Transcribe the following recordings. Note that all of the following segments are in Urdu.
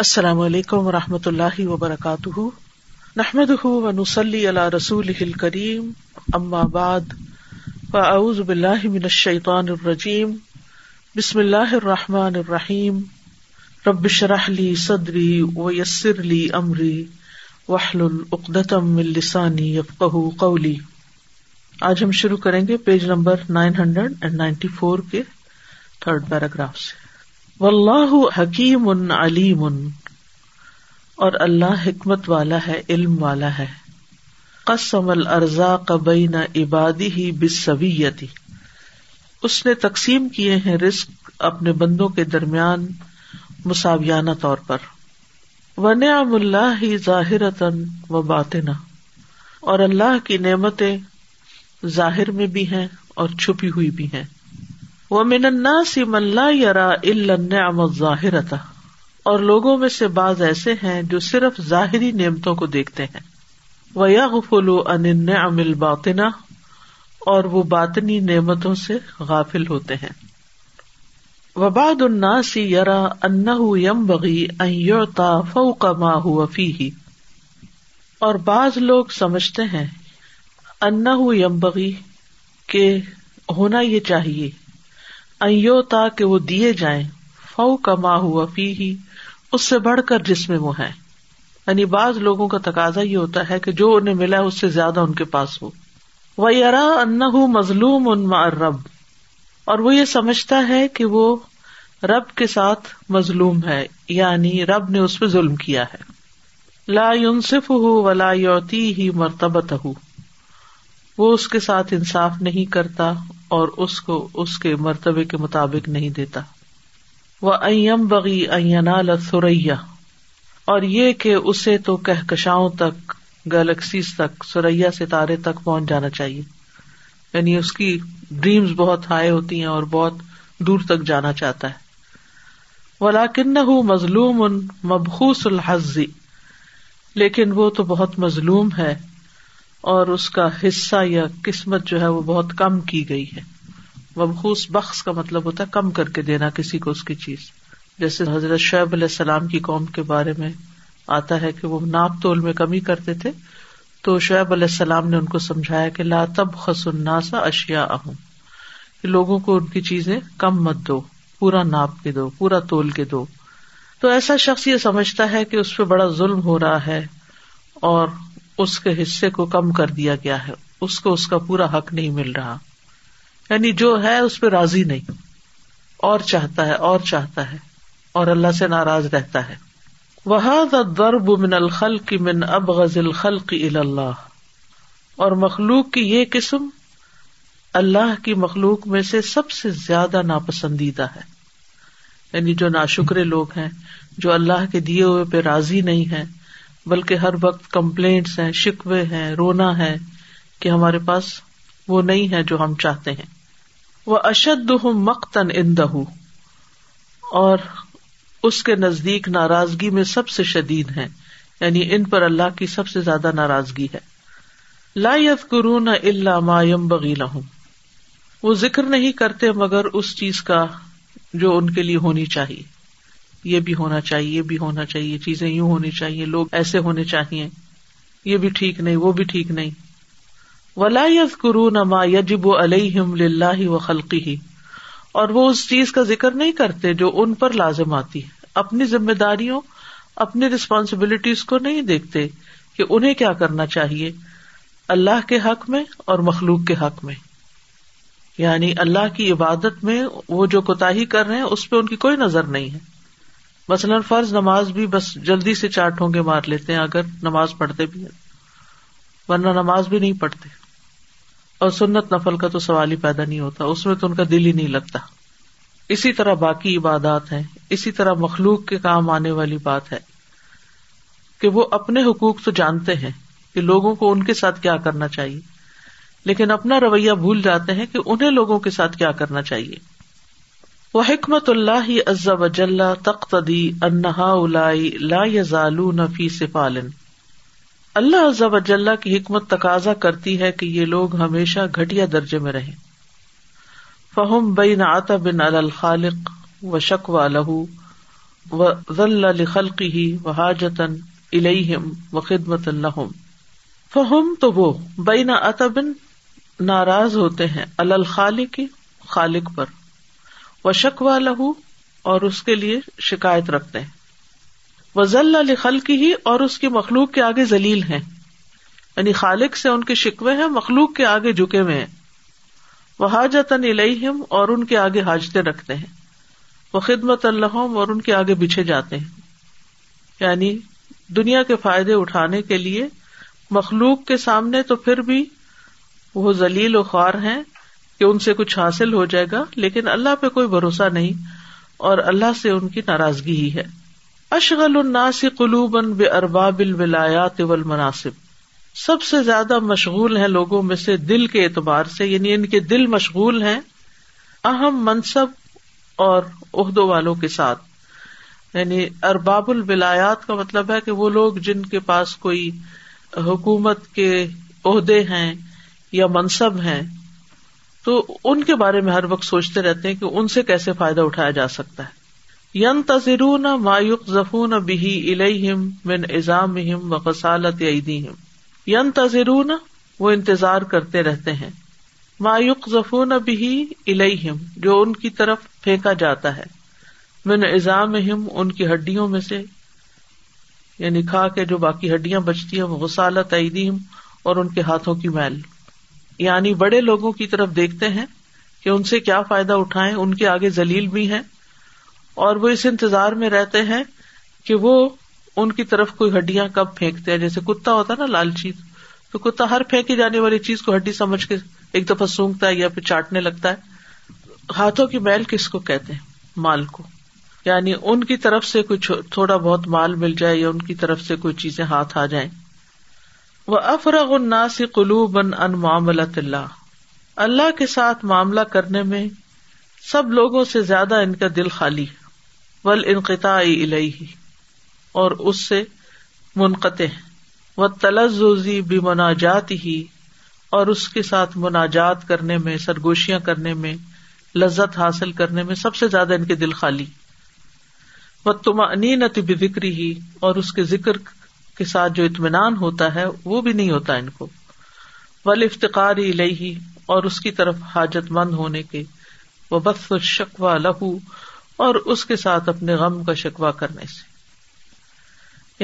السلام علیکم و رحمۃ اللہ وبرکاتہ۔ نحمد ونسلی علی رسول کریم بعد، فاعوذ باللہ من الشیطان الرجیم، بسم اللہ الرحمٰن الرحیم۔ ربش رحلی صدری و یسر علی عمری وحل العقدم السانی یفقہ قولی۔ آج ہم شروع کریں گے page number nine hundred and ninety four کے تھرڈ پیراگراف سے۔ و اللہ حکیم ان علیم. ان اور اللہ حکمت والا ہے، علم والا ہے. قسم الرزا قبئی نہ عبادی ہی بسویتی اس نے تقسیم کیے ہیں رسک اپنے بندوں کے درمیان مساویانہ طور پر. و نعم اللہ ہی ظاہر و باطنا اور اللہ کی نعمتیں ظاہر میں بھی ہیں اور چھپی ہوئی بھی ہیں۔ وہ من سی ملا یرا النعم ظاہر اور لوگوں میں سے بعض ایسے ہیں جو صرف ظاہری نعمتوں کو دیکھتے ہیں۔ وہ یا غفلو ان اور وہ باطنی نعمتوں سے غافل ہوتے ہیں۔ وباد الناسی یرا ان یم بغی تا فوق ما ہوا فی اور بعض لوگ سمجھتے ہیں ان یم بغی کے ہونا یہ چاہیے۔ تا کہ وہ دیے جائیں فو کما ہوا فی ہی اس سے بڑھ کر جس میں وہ ہے یعنی بعض لوگوں کا تقاضا یہ ہوتا ہے کہ جو انہیں ملا اس سے زیادہ ان کے پاس ہو۔ وہ یار ان مظلوم ان رب اور وہ یہ سمجھتا ہے کہ وہ رب کے ساتھ مظلوم ہے یعنی رب نے اس پہ ظلم کیا ہے۔ لا یونصف ہو ولا یوتی ہی مرتبت ہو وہ اس کے ساتھ انصاف نہیں کرتا اور اس کو اس کے مرتبے کے مطابق نہیں دیتا۔ وہ ائم بغی اینال سوریا اور یہ کہ اسے تو کہکشاؤں تک، گلیکسیز تک سوریا ستارے تک پہنچ جانا چاہیے۔ یعنی اس کی ڈریمز بہت ہائی ہوتی ہیں اور بہت دور تک جانا چاہتا ہے۔ ولاکن مظلوم ان مبخوس الحضی لیکن وہ تو بہت مظلوم ہے۔ اور اس کا حصہ یا قسمت جو ہے وہ بہت کم کی گئی ہے۔ مبخوص بخش کا مطلب ہوتا ہے کم کر کے دینا کسی کو اس کی چیز۔ جیسے حضرت شعیب علیہ السلام کی قوم کے بارے میں آتا ہے کہ وہ ناپ تول میں کمی کرتے تھے، تو شعیب علیہ السلام نے ان کو سمجھایا کہ لا تب خس الناسا اشیا اہم لوگوں کو ان کی چیزیں کم مت دو، پورا ناپ کے دو، پورا تول کے دو۔ تو ایسا شخص یہ سمجھتا ہے کہ اس پہ بڑا ظلم ہو رہا ہے اور اس کے حصے کو کم کر دیا گیا ہے۔ اس کو اس کا پورا حق نہیں مل رہا۔ یعنی جو ہے اس پہ راضی نہیں۔ اور چاہتا ہے، اور چاہتا ہے۔ اور اللہ سے ناراض رہتا ہے۔ وہ درب من الخل کی من اب غزل خل کی اللہ اور مخلوق کی یہ قسم اللہ کی مخلوق میں سے سب سے زیادہ ناپسندیدہ ہے۔ یعنی جو ناشکرے لوگ ہیں، جو اللہ کے دیے ہوئے پہ راضی نہیں ہے بلکہ ہر وقت کمپلینٹس ہیں، شکوے ہیں، رونا ہے کہ ہمارے پاس وہ نہیں ہے جو ہم چاہتے ہیں۔ وہ اشد مختن اندہ اور اس کے نزدیک ناراضگی میں سب سے شدید ہے یعنی ان پر اللہ کی سب سے زیادہ ناراضگی ہے۔ لا یت قرون اللہ مایم بغیلا ہوں وہ ذکر نہیں کرتے مگر اس چیز کا جو ان کے لیے ہونی چاہیے۔ یہ بھی ہونا چاہیے، یہ بھی ہونا چاہیے، چیزیں یوں ہونی چاہیے، لوگ ایسے ہونے چاہیے۔ یہ بھی ٹھیک نہیں، وہ بھی ٹھیک نہیں۔ ولا کرو نما یجب علیہم اللہ و خلقی ہی اور وہ اس چیز کا ذکر نہیں کرتے جو ان پر لازم آتی ہے۔ اپنی ذمہ داریوں اپنی ریسپانسبلٹیز کو نہیں دیکھتے کہ انہیں کیا کرنا چاہیے۔ اللہ کے حق میں اور مخلوق کے حق میں۔ یعنی اللہ کی عبادت میں وہ جو کوتا کر رہے ہیں، اس پہ ان کی کوئی نظر نہیں ہے۔ مثلاً فرض نماز بھی بس جلدی سے چار ٹھونگے مار لیتے ہیں، اگر نماز پڑھتے بھی ہیں۔ ورنہ نماز بھی نہیں پڑھتے۔ اور سنت نفل کا تو سوال ہی پیدا نہیں ہوتا، اس میں تو ان کا دل ہی نہیں لگتا۔ اسی طرح باقی عبادات ہیں، اسی طرح مخلوق کے کام آنے والی بات ہے۔ کہ وہ اپنے حقوق تو جانتے ہیں کہ لوگوں کو ان کے ساتھ کیا کرنا چاہیے، لیکن اپنا رویہ بھول جاتے ہیں کہ انہیں لوگوں کے ساتھ کیا کرنا چاہیے۔ وہ حکمت اللہ عزا وجل تختی انہا لا فی سفالن۔ اللہ عزا وجل کی حکمت تقاضا کرتی ہے کہ یہ لوگ ہمیشہ گٹیا درجے میں رہے فہم بین آتا بن الخالق و شک و لہو و ذل خلقی و حاجتن الہم و خدمت اللہ فہم تو وہ بین اتبن ناراض ہوتے ہیں الخالق خالق پر۔ و شکوا لہو اور اس کے لیے شکایت رکھتے ہیں۔ وہ ضل الخل کی ہی اور اس کی مخلوق کے آگے ذلیل ہیں۔ یعنی خالق سے ان کے شکوے ہیں، مخلوق کے آگے جھکے ہوئے ہیں۔ وہ حاجت الہم اور ان کے آگے حاجتیں رکھتے ہیں۔ وہ خدمت اللہ اور ان کے آگے بچھے جاتے ہیں۔ یعنی دنیا کے فائدے اٹھانے کے لیے مخلوق کے سامنے تو پھر بھی وہ ذلیل و خوار ہیں کہ ان سے کچھ حاصل ہو جائے گا، لیکن اللہ پہ کوئی بھروسہ نہیں اور اللہ سے ان کی ناراضگی ہی ہے۔ اشغل الناس قلوبن بے ارباب الولایات والمناصب۔ سب سے زیادہ مشغول ہیں لوگوں میں سے دل کے اعتبار سے یعنی ان کے دل مشغول ہیں اہم منصب اور عہدوں والوں کے ساتھ۔ یعنی ارباب الولایات کا مطلب ہے کہ وہ لوگ جن کے پاس کوئی حکومت کے عہدے ہیں یا منصب ہیں تو ان کے بارے میں ہر وقت سوچتے رہتے ہیں کہ ان سے کیسے فائدہ اٹھایا جا سکتا ہے۔ ین تذرون مایوق ظفون بہی الہم من ایزام و غسالت ایدیہم ین تذرون وہ انتظار کرتے رہتے ہیں۔ مایوق ظفون بہی الہم جو ان کی طرف پھینکا جاتا ہے۔ من ایزام ان کی ہڈیوں میں سے یعنی کھا کے جو باقی ہڈیاں بچتی ہیں، وہ غسالت ایدیہم اور ان کے ہاتھوں کی میل۔ یعنی بڑے لوگوں کی طرف دیکھتے ہیں کہ ان سے کیا فائدہ اٹھائے ان کے آگے ذلیل بھی ہیں اور وہ اس انتظار میں رہتے ہیں کہ وہ ان کی طرف کوئی ہڈیاں کب پھینکتے ہیں۔ جیسے کتا ہوتا ہے نا لال چیز تو کتا ہر پھینکی جانے والی چیز کو ہڈی سمجھ کے ایک دفعہ سونگتا ہے یا پھر چاٹنے لگتا ہے۔ ہاتھوں کی میل کس کو کہتے ہیں؟ مال کو۔ یعنی ان کی طرف سے کچھ تھوڑا بہت مال مل جائے یا ان کی طرف سے کوئی چیزیں ہاتھ آ جائیں۔ وہ افرغ الناس قلوب ان معاملت اللہ۔ اللہ کے ساتھ معاملہ کرنے میں سب لوگوں سے زیادہ ان کا دل خالی ول انقطاع الہی اور اس سے منقطع و تلزی بھی مناجات ہی اور اس کے ساتھ مناجات کرنے میں، سرگوشیاں کرنے میں، لذت حاصل کرنے میں سب سے زیادہ ان کے دل خالی۔ و تما نینت بکری ہی اور اس کے ذکر کے ساتھ جو اطمینان ہوتا ہے وہ بھی نہیں ہوتا ان کو۔ ول افتقاری لئی اور اس کی طرف حاجت مند ہونے کے۔ وہ بس شکوا لہو اور اس کے ساتھ اپنے غم کا شکوا کرنے سے۔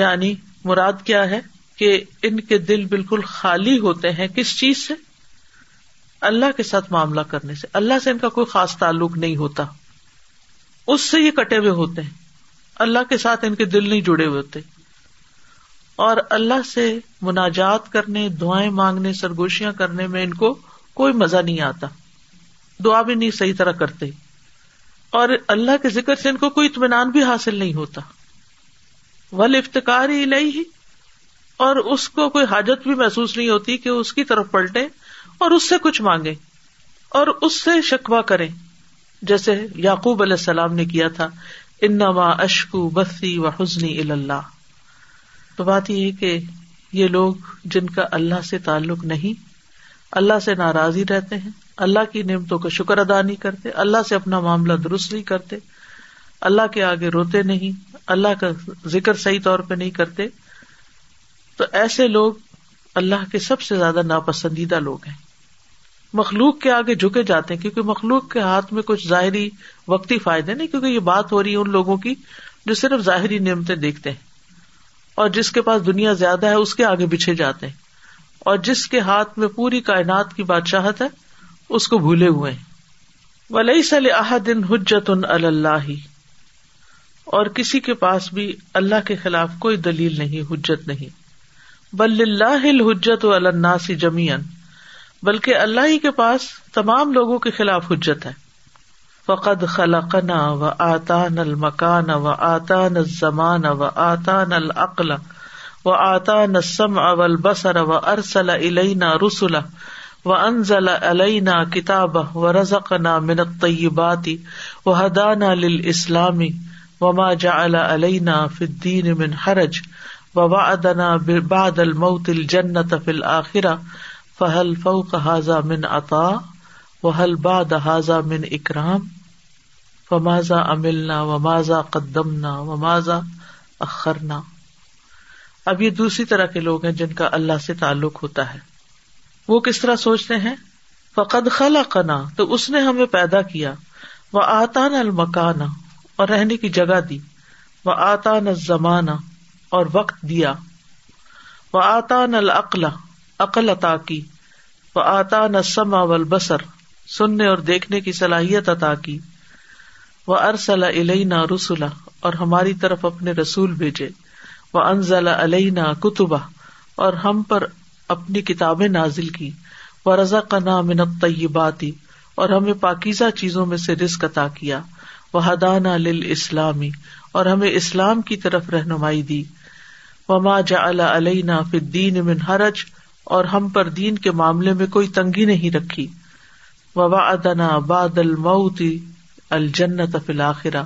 یعنی مراد کیا ہے کہ ان کے دل بالکل خالی ہوتے ہیں کس چیز سے؟ اللہ کے ساتھ معاملہ کرنے سے۔ اللہ سے ان کا کوئی خاص تعلق نہیں ہوتا۔ اس سے یہ کٹے ہوئے ہوتے ہیں۔ اللہ کے ساتھ ان کے دل نہیں جڑے ہوئے ہوتے۔ اور اللہ سے مناجات کرنے، دعائیں مانگنے، سرگوشیاں کرنے میں ان کو کوئی مزہ نہیں آتا۔ دعا بھی نہیں صحیح طرح کرتے۔ اور اللہ کے ذکر سے ان کو کوئی اطمینان بھی حاصل نہیں ہوتا۔ ول افتکار ہی لئی ہی اور اس کو کوئی حاجت بھی محسوس نہیں ہوتی کہ اس کی طرف پلٹے اور اس سے کچھ مانگے اور اس سے شکوا کرے جیسے یعقوب علیہ السلام نے کیا تھا، انما اشکو بسی و حسنی اللہ تو بات یہ ہے کہ یہ لوگ جن کا اللہ سے تعلق نہیں، اللہ سے ناراض ہی رہتے ہیں، اللہ کی نعمتوں کا شکر ادا نہیں کرتے، اللہ سے اپنا معاملہ درست نہیں کرتے، اللہ کے آگے روتے نہیں، اللہ کا ذکر صحیح طور پہ نہیں کرتے۔ تو ایسے لوگ اللہ کے سب سے زیادہ ناپسندیدہ لوگ ہیں۔ مخلوق کے آگے جھکے جاتے ہیں، کیونکہ مخلوق کے ہاتھ میں کچھ ظاہری وقتی فائدے نہیں، کیونکہ یہ بات ہو رہی ہے ان لوگوں کی جو صرف ظاہری نعمتیں دیکھتے ہیں۔ اور جس کے پاس دنیا زیادہ ہے اس کے آگے بچھے جاتے ہیں۔ اور جس کے ہاتھ میں پوری کائنات کی بادشاہت ہے، اس کو بھولے ہوئے ولی سل احدن حجت اللہ اور کسی کے پاس بھی اللہ کے خلاف کوئی دلیل نہیں، حجت نہیں۔ بل اللہ حجت و الناسی جمیان بلکہ اللہ ہی کے پاس تمام لوگوں کے خلاف حجت ہے۔ فقد خلقنا و آتان المکان و آتان الزمان و آتان العقل و آتان السمع والبصر و ارسل الینا رسلا و انزل علینا کتاب و رزقنا من الطیبات و ہدانا للاسلام وما جعل علینا فی الدین من حرج و وعدنا بعد الموت الجنت فی الاخرہ فہل فوق هذا من عطا و حل بعد هذا من اکرام و ماضا املنا و ماضا قدمنا و ماضا اخرنا۔ اب یہ دوسری طرح کے لوگ ہیں جن کا اللہ سے تعلق ہوتا ہے۔ وہ کس طرح سوچتے ہیں؟ فقد خلا قنا تو اس نے ہمیں پیدا کیا۔ وہ آتا المکانا اور رہنے کی جگہ دی۔ وہ آتا زمانہ اور وقت دیا۔ وہ آتا نل عقل عطا کی۔ وہ آتا ن سما ول بسر سننے اور دیکھنے کی صلاحیت عطا کی۔ وہ ارسل علینا رسولا اور ہماری طرف اپنے رسول بھیجے۔ وہ انزل علینا کتبہ اور ہم پر اپنی کتابیں نازل کی۔ وہ رضا کا نام طیباتی اور ہمیں پاکیزہ چیزوں میں سے رزق عطا کیا۔ وہ حدانہ لل اسلامی اور ہمیں اسلام کی طرف رہنمائی دی۔ وما جا علینا فدین من حرج، اور ہم پر دین کے معاملے میں کوئی تنگی نہیں رکھی۔ وبا ادنا باد المعتی الجنت فلاخرا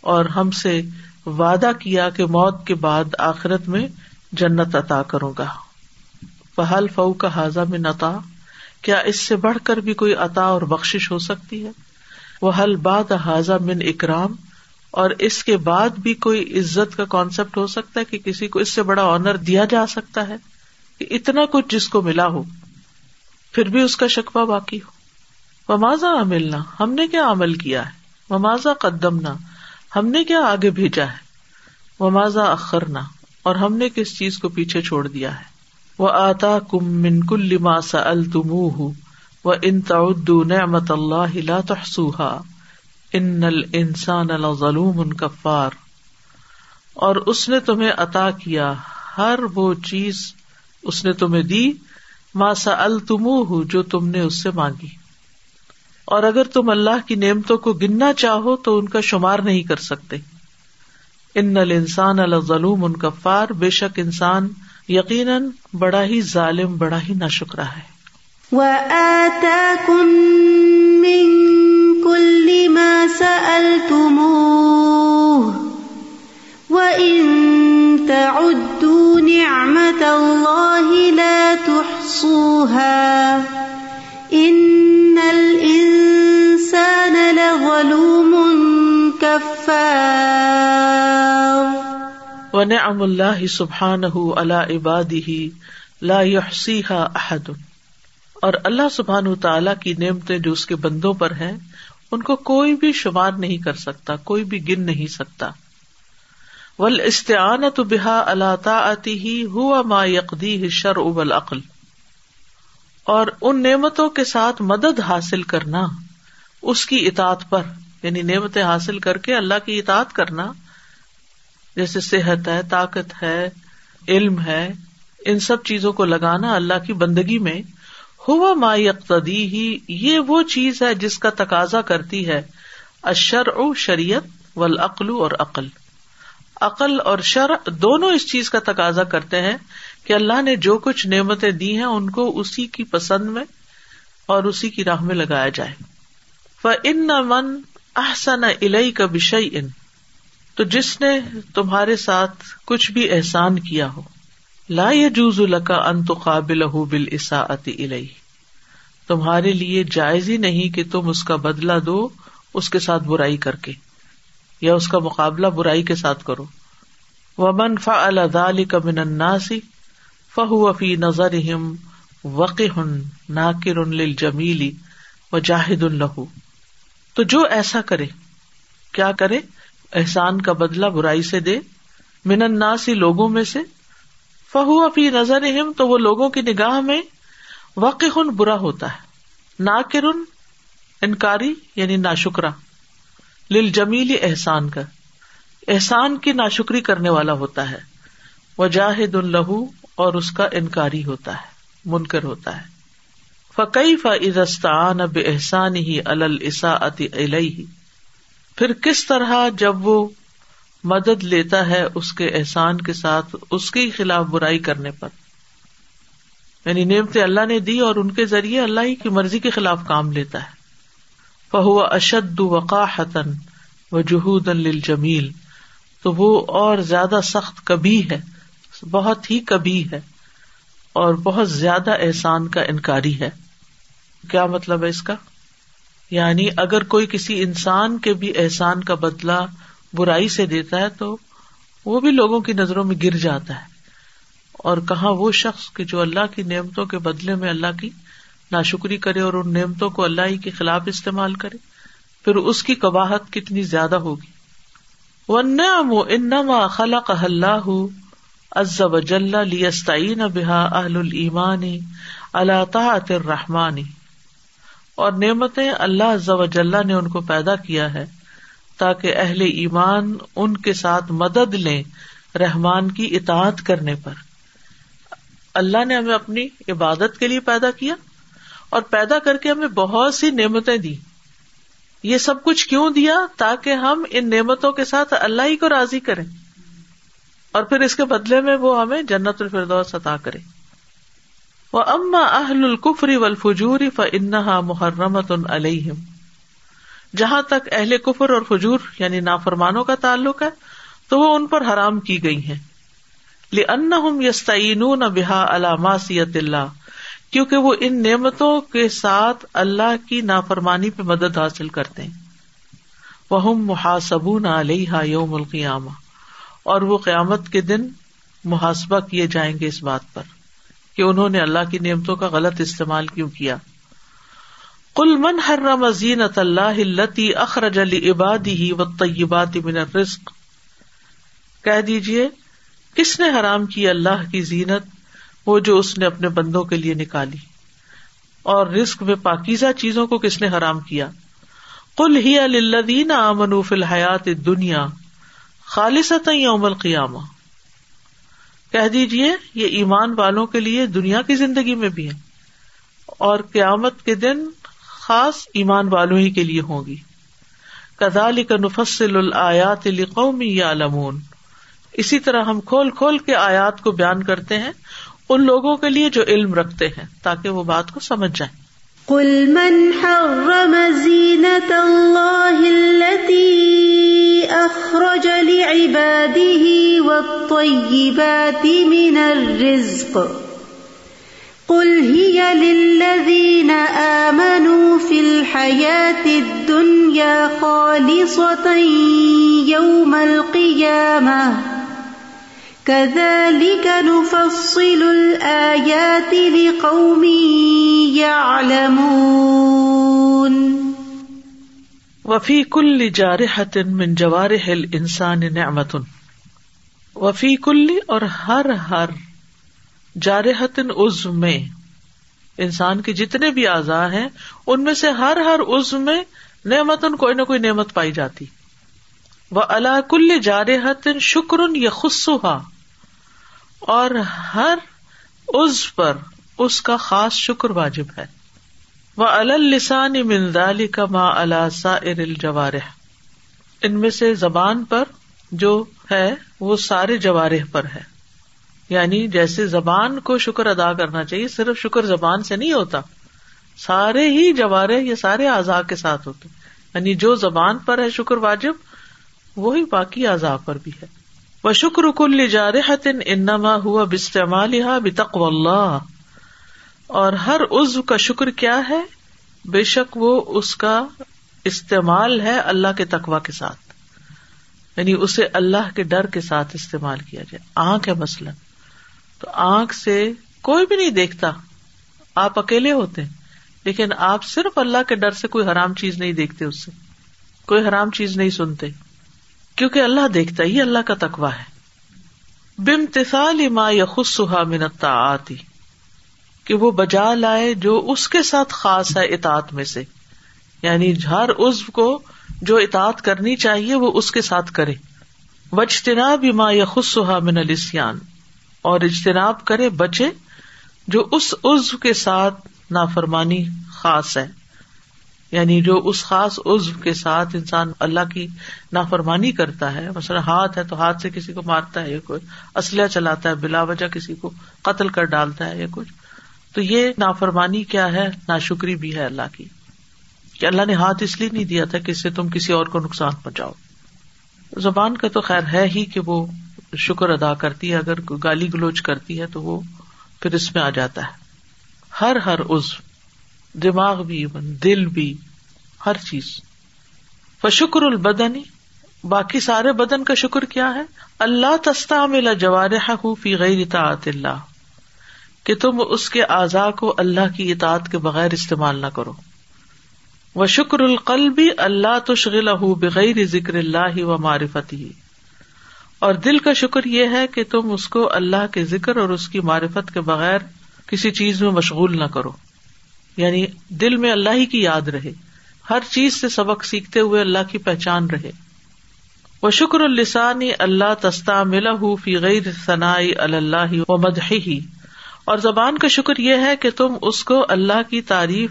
اور ہم سے وعدہ کیا کہ موت کے بعد آخرت میں جنت عطا کروں گا۔ فہل فو کا حاضہ میں نتا کیا اس سے بڑھ کر بھی کوئی عطا اور بخش ہو سکتی ہے؟ وہ حل باد حاضہ من اکرام، اور اس کے بعد بھی کوئی عزت کا کانسیپٹ ہو سکتا ہے کہ کسی کو اس سے بڑا آنر دیا جا سکتا ہے؟ کہ اتنا کچھ جس کو ملا ہو، پھر بھی اس کا شکوا باقی ہو۔ ومازا ملنا ہم نے کیا عمل کیا ہے؟ ومازا قدمنا؟ ہم نے کیا آگے بھیجا ہے؟ ومازا اخرنا؟ اور ہم نے کس چیز کو پیچھے چھوڑ دیا ہے؟ وہ آتا کم من کل سا التم و ان تعدو نعمت اللہ لا تحسوہا ان الانسان لظلوم کفار۔ اور اس نے تمہیں عطا کیا، ہر وہ چیز اس نے تمہیں دی ماسا التم جو تم نے اس سے مانگی۔ اور اگر تم اللہ کی نعمتوں کو گننا چاہو تو ان کا شمار نہیں کر سکتے۔ ان نل انسان الظلوم ان کفار، بے شک انسان یقیناً بڑا ہی ظالم، بڑا ہی نہ شکرا ہے نعمة الله لا تحصوها إن ونعم الله سبحانه على عباده لا يحصيها أحد اور اللہ سبحان تعالیٰ کی نعمتیں جو اس کے بندوں پر ہیں، ان کو کوئی بھی شمار نہیں کر سکتا، کوئی بھی گن نہیں سکتا۔ ول استعان تو بحا اللہ آتی ہی ہوا ما یقدی شر ابل عقل اور ان نعمتوں کے ساتھ مدد حاصل کرنا اس کی اطاعت پر۔ یعنی نعمتیں حاصل کر کے اللہ کی اطاعت کرنا، جیسے صحت ہے، طاقت ہے، علم ہے، ان سب چیزوں کو لگانا اللہ کی بندگی میں، ہوا ما یقدی ہی یہ وہ چیز ہے جس کا تقاضا کرتی ہے اشر او شریعت و اور عقل۔ عقل اور شر دونوں اس چیز کا تقاضا کرتے ہیں کہ اللہ نے جو کچھ نعمتیں دی ہیں، ان کو اسی کی پسند میں اور اسی کی راہ میں لگایا جائے۔ ان من احسن الئی کا بشئی ان تو جس نے تمہارے ساتھ کچھ بھی احسان کیا ہو، لا جوز القا ان تو قابل بل الئی تمہارے لیے جائز ہی نہیں کہ تم اس کا بدلا دو، اس کے ساتھ برائی کر کے، یا اس کا مقابلہ برائی کے ساتھ کرو۔ و من فا اللہ کا من اناسی فہو فی نظر وقی ہن ناکر جمیلی و جاہد الہو تو جو ایسا کرے، کیا کرے؟ احسان کا بدلا برائی سے دے۔ من اناسی لوگوں میں سے۔ فہو فی نظر تو وہ لوگوں کی نگاہ میں وقی ہن برا ہوتا ہے۔ ناکر، انکاری یعنی نا شکرا لل جمیلی احسان کا۔ احسان کی ناشکری کرنے والا ہوتا ہے۔ وہ جاہد الہو اور اس کا انکاری ہوتا ہے، منکر ہوتا ہے۔ فقی فستان اب احسان ہی السا پھر کس طرح جب وہ مدد لیتا ہے اس کے احسان کے ساتھ اس کے خلاف برائی کرنے پر؟ یعنی نعمت اللہ نے دی اور ان کے ذریعے اللہ ہی کی مرضی کے خلاف کام لیتا ہے۔ فہو اشد وقاحتن و جہود جمیل تو وہ اور زیادہ سخت کبھی ہے، بہت ہی کبھی ہے۔ اور بہت زیادہ احسان کا انکاری ہے۔ کیا مطلب ہے اس کا؟ یعنی اگر کوئی کسی انسان کے بھی احسان کا بدلا برائی سے دیتا ہے تو وہ بھی لوگوں کی نظروں میں گر جاتا ہے۔ اور کہاں وہ شخص کہ جو اللہ کی نعمتوں کے بدلے میں اللہ کی ناشکری کرے اور ان نعمتوں کو اللہ ہی کے خلاف استعمال کرے، پھر اس کی کباہت کتنی زیادہ ہوگی۔ ونعم انما خلق اللہ عز وجل لیستعین بها اہل الایمان علی طاعت الرحمن۔ اور نعمتیں اللہ عز وجل نے ان کو پیدا کیا ہے تاکہ اہل ایمان ان کے ساتھ مدد لیں رحمان کی اطاعت کرنے پر۔ اللہ نے ہمیں اپنی عبادت کے لیے پیدا کیا اور پیدا کر کے ہمیں بہت سی نعمتیں دی یہ سب کچھ کیوں دیا؟ تاکہ ہم ان نعمتوں کے ساتھ اللہ ہی کو راضی کریں۔ اور پھر اس کے بدلے میں وہ ہمیں جنت الفردوس عطا کرے۔ وہ اما اہل القفری و والفجور فانها محرمت علیہم جہاں تک اہل کفر اور فجور یعنی نافرمانوں کا تعلق ہے، تو وہ ان پر حرام کی گئی ہیں۔ لأنهم يستعينون بها على معصیت اللہ کیونکہ وہ ان نعمتوں کے ساتھ اللہ کی نافرمانی پہ مدد حاصل کرتے ہیں۔ وہ محاسب علیہ یوم القیامہ اور وہ قیامت کے دن محاسبہ کیے جائیں گے اس بات پر کہ انہوں نے اللہ کی نعمتوں کا غلط استعمال کیوں کیا۔ کل من ہر زینت اللہ التی اخرج علی عبادی و طیبات من الرزق۔ کہہ دیجیے کس نے حرام کی اللہ کی زینت؟ وہ جو اس نے اپنے بندوں کے لیے نکالی۔ اور رسک میں پاکیزہ چیزوں کو کس نے حرام کیا؟ کل ہی الدین امنوف الحیات دنیا خالص یوم القیامہ۔ کہہ دیجیے یہ ایمان والوں کے لیے دنیا کی زندگی میں بھی ہے۔ اور قیامت کے دن خاص ایمان والوں ہی کے لیے ہوگی کدال کا نفسل الیات قومی یا لمون اسی طرح ہم کھول کھول کے آیات کو بیان کرتے ہیں، ان لوگوں کے لیے جو علم رکھتے ہیں، تاکہ وہ بات کو سمجھ جائیں۔ قل من حرم زینت اللہ التي اخرج لعباده والطیبات من الرزق. قل هي للذين آمنوا في الحياة الدنيا خالصة يوم القيامة. كذلك نفصل الآيات لقوم يعلمون. وفي كل جارحة من جوارح الإنسان نعمة وفي كل اور ہر ہر جارحت عزو میں انسان کے جتنے بھی اعضاء ہیں، ان میں سے ہر ہر عزو میں نعمت کوئی نہ کوئی نعمت پائی جاتی. وہ اللہ کل جارحت شکر یا خصوحا اور ہر عز پر اس کا خاص شکر واجب ہے۔ وہ السان منظالی کا ما السا الجوارح۔ ان میں سے زبان پر جو ہے، وہ سارے جوارح پر ہے۔ یعنی جیسے زبان کو شکر ادا کرنا چاہیے، صرف شکر زبان سے نہیں ہوتا۔ سارے ہی جوارے یا سارے اعضاء کے ساتھ ہوتے۔ یعنی جو زبان پر ہے شکر واجب، وہی باقی اعضاء پر بھی ہے۔ وہ شکر کل جارحت انما ہوا بستعمال بتقو اللہ اور ہر عزو کا شکر کیا ہے؟ بے شک وہ اس کا استعمال ہے اللہ کے تقوا کے ساتھ۔ یعنی اسے اللہ کے ڈر کے ساتھ استعمال کیا جائے۔ آنکھ ہے مثلاً۔ تو آنکھ سے کوئی بھی نہیں دیکھتا۔ آپ اکیلے ہوتے لیکن آپ صرف اللہ کے ڈر سے کوئی حرام چیز نہیں دیکھتے اس سے۔ کوئی حرام چیز نہیں سنتے۔ کیونکہ اللہ دیکھتا ہی اللہ کا تقوا ہے۔ بمتال ما یخصا منتا آتی کہ وہ بجا لائے جو اس کے ساتھ خاص ہے اطاعت میں سے۔ یعنی ہر عزو کو جو اطاعت کرنی چاہیے وہ اس کے ساتھ کرے۔ وجتناب ما یخصا من السیان اور اجتناب کرے بچے جو اس عزو کے ساتھ نافرمانی خاص ہے۔ یعنی جو اس خاص عزو کے ساتھ انسان اللہ کی نافرمانی کرتا ہے۔ مثلاً ہاتھ ہے تو ہاتھ سے کسی کو مارتا ہے یا کوئی اسلحہ چلاتا ہے، بلا وجہ کسی کو قتل کر ڈالتا ہے یا کچھ۔ تو یہ نافرمانی کیا ہے؟ نا شکری بھی ہے اللہ کی۔ کہ اللہ نے ہاتھ اس لیے نہیں دیا تھا کہ اس سے تم کسی اور کو نقصان پہنچاؤ۔ زبان کا تو خیر ہے ہی کہ وہ شکر ادا کرتی ہے، اگر گالی گلوچ کرتی ہے تو وہ پھر اس میں آ جاتا ہے۔ ہر ہر عزو دماغ بھی، دل بھی، ہر چیز۔ فشکر البدنی، باقی سارے بدن کا شکر کیا ہے؟ اللہ تستا ملا جوارح فی غیر اطاعت اللہ۔ کہ تم اس کے اعضاء کو اللہ کی اطاعت کے بغیر استعمال نہ کرو۔ وہ شکر القل بھی اللہ تشغل بغیر ذکر اللہ و معرفت ہی اور دل کا شکر یہ ہے کہ تم اس کو اللہ کے ذکر اور اس کی معرفت کے بغیر کسی چیز میں مشغول نہ کرو۔ یعنی دل میں اللہ ہی کی یاد رہے۔ ہر چیز سے سبق سیکھتے ہوئے اللہ کی پہچان رہے۔ وہ شکر السانی اللہ تستا ملا فی غیر ثنائی اللہ و مدح اور زبان کا شکر یہ ہے کہ تم اس کو اللہ کی تعریف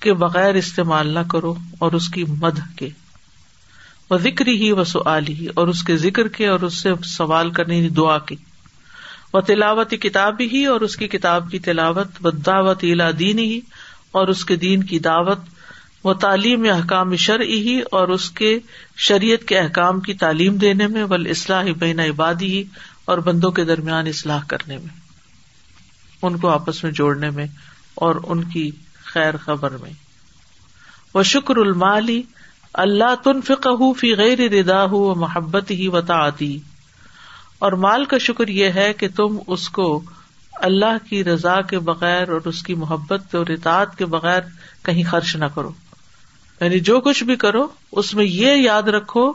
کے بغیر استعمال نہ کرو اور اس کی مد کے۔ وہ ذکر ہی و سلی اور اس کے ذکر کے اور اس سے سوال کرنے دعا کی وہ تلاوت کتاب ہی، اور اس کی کتاب کی تلاوت۔ و دعوت الا دین ہی، اور اس کے دین کی دعوت۔ وہ تعلیم احکام شرع ہی، اور اس کے شریعت کے احکام کی تعلیم دینے میں۔ ول اصلاح بین عبادی ہی، اور بندوں کے درمیان اصلاح کرنے میں۔ ان کو آپس میں جوڑنے میں اور ان کی خیر خبر میں۔ وہ شکر المالی اللہ تن فکو فی غیر ردا ہو محبت ہی وطاعتی اور مال کا شکر یہ ہے کہ تم اس کو اللہ کی رضا کے بغیر اور اس کی محبت اور اطاعت کے بغیر کہیں خرچ نہ کرو۔ یعنی جو کچھ بھی کرو، اس میں یہ یاد رکھو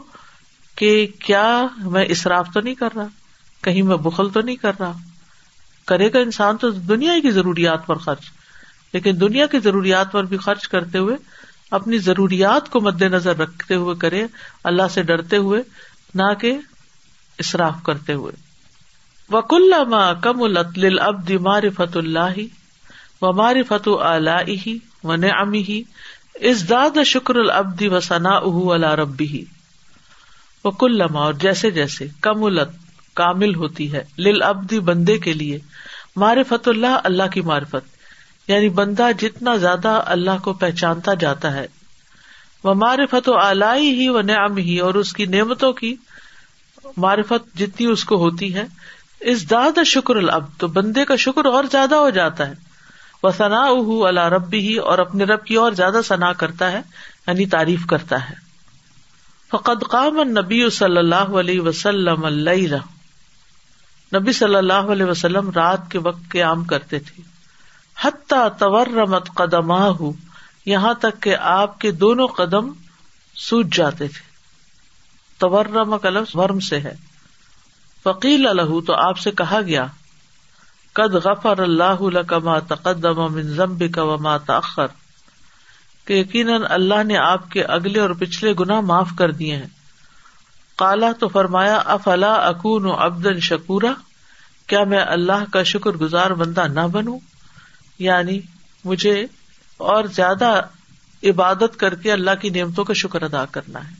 کہ کیا میں اصراف تو نہیں کر رہا، کہیں میں بخل تو نہیں کر رہا۔ کرے گا انسان تو دنیا کی ضروریات پر خرچ۔ لیکن دنیا کی ضروریات پر بھی خرچ کرتے ہوئے، اپنی ضروریات کو مد نظر رکھتے ہوئے کرے، اللہ سے ڈرتے ہوئے، نہ کہ اصراف کرتے ہوئے۔ وک اللہ کم الطل اب مار فت اللہ و مار فت ہی و نمی ہی اس داد شکر العبدی و ثنا اہ اللہ ربی ہی وک اللہ اور جیسے جیسے کم الت کامل ہوتی ہے لل ابدی بندے کے لیے۔ معرفت اللہ اللہ کی معرفت۔ یعنی بندہ جتنا زیادہ اللہ کو پہچانتا جاتا ہے۔ وہ معرفت و آلائی ہی و نعم ہی، اور اس کی نعمتوں کی معرفت جتنی اس کو ہوتی ہے۔ اس داد شکر الب تو بندے کا شکر اور زیادہ ہو جاتا ہے۔ وہ ثنا اللہ ربی ہی، اور اپنے رب کی اور زیادہ ثنا کرتا ہے یعنی تعریف کرتا ہے۔ فقد قام نبی صلی اللہ علیہ وسلم اللہ نبی صلی اللہ علیہ وسلم رات کے وقت قیام کرتے تھے۔ حتیٰ تورمت قدم یہاں تک کہ آپ کے دونوں قدم سوج جاتے تھے۔ تورم کا لفظ ورم سے ہے۔ فقیل الح تو آپ سے کہا گیا، قد غفر اللہ کما تقدم من ضمب وما تاخر کہ یقیناً اللہ نے آپ کے اگلے اور پچھلے گنا معاف کر دیے ہیں۔ کالا تو فرمایا، افلا اکون ابدن شکورا؟ کیا میں اللہ کا شکر گزار بندہ نہ بنوں؟ یعنی مجھے اور زیادہ عبادت کر کے اللہ کی نعمتوں کا شکر ادا کرنا ہے۔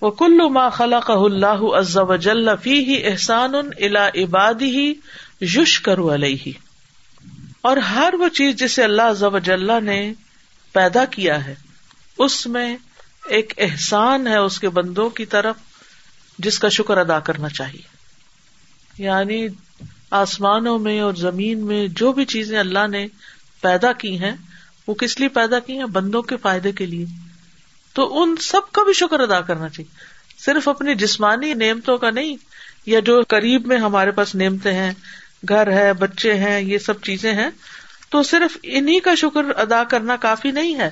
وہ کلو ما خلا کا اللہ عزا عزب فی ہی احسان الا عبادی ہی یش کرو علیہ۔ اور ہر وہ چیز جسے اللہ ضب نے پیدا کیا ہے، اس میں ایک احسان ہے اس کے بندوں کی طرف جس کا شکر ادا کرنا چاہیے۔ یعنی آسمانوں میں اور زمین میں جو بھی چیزیں اللہ نے پیدا کی ہیں، وہ کس لیے پیدا کی ہیں؟ بندوں کے فائدے کے لیے۔ تو ان سب کا بھی شکر ادا کرنا چاہیے۔ صرف اپنی جسمانی نعمتوں کا نہیں، یا جو قریب میں ہمارے پاس نعمتیں ہیں، گھر ہے، بچے ہیں، یہ سب چیزیں ہیں، تو صرف انہیں کا شکر ادا کرنا کافی نہیں ہے،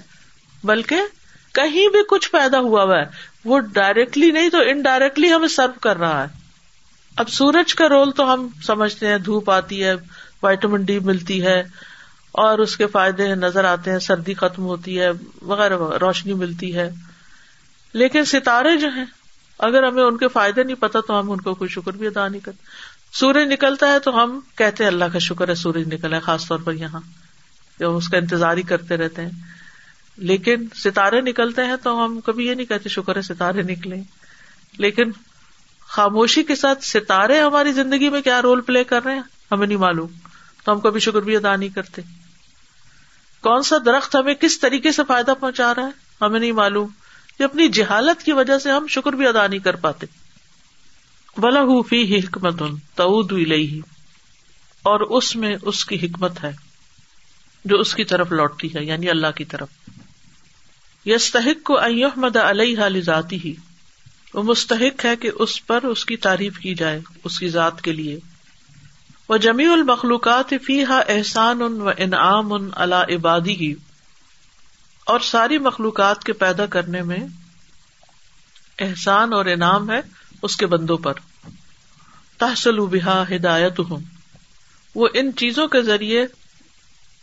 بلکہ کہیں بھی کچھ پیدا ہوا ہوا ہے، وہ ڈائریکٹلی نہیں تو انڈائریکٹلی ہمیں سرو کر رہا ہے۔ اب سورج کا رول تو ہم سمجھتے ہیں، دھوپ آتی ہے وائٹامن ڈی ملتی ہے، اور اس کے فائدے نظر آتے ہیں، سردی ختم ہوتی ہے، وغیرہ روشنی ملتی ہے۔ لیکن ستارے جو ہیں، اگر ہمیں ان کے فائدے نہیں پتا تو ہم ان کو کوئی شکر بھی ادا نہیں کرتے۔ سورج نکلتا ہے تو ہم کہتے ہیں اللہ کا شکر ہے، سورج نکلا ہے، خاص طور پر یہاں۔ اس کا انتظار ہی کرتے رہتے ہیں۔ لیکن ستارے نکلتے ہیں تو ہم کبھی یہ نہیں کہتے شکر ہے ستارے نکلے۔ لیکن خاموشی کے ساتھ ستارے ہماری زندگی میں کیا رول پلے کر رہے ہیں؟ ہمیں نہیں معلوم۔ تو ہم کبھی شکر بھی ادا نہیں کرتے۔ کون سا درخت ہمیں کس طریقے سے فائدہ پہنچا رہا ہے؟ ہمیں نہیں معلوم۔ کہ اپنی جہالت کی وجہ سے ہم شکر بھی ادا نہیں کر پاتے۔ بلا فی حکمت تعود اور اس میں اس کی حکمت ہے جو اس کی طرف لوٹتی ہے یعنی اللہ کی طرف۔ یستحق کو احمد علیہ ذاتی ہی وہ مستحق ہے کہ اس پر اس کی تعریف کی جائے، اس کی ذات کے لیے۔ وہ جمی المخلوقات فی ہا احسان ان و انعام ان اللہ عبادی ہی اور ساری مخلوقات کے پیدا کرنے میں احسان اور انعام ہے اس کے بندوں پر۔ تحصل بحا ہدایت ہوں وہ ان چیزوں کے ذریعے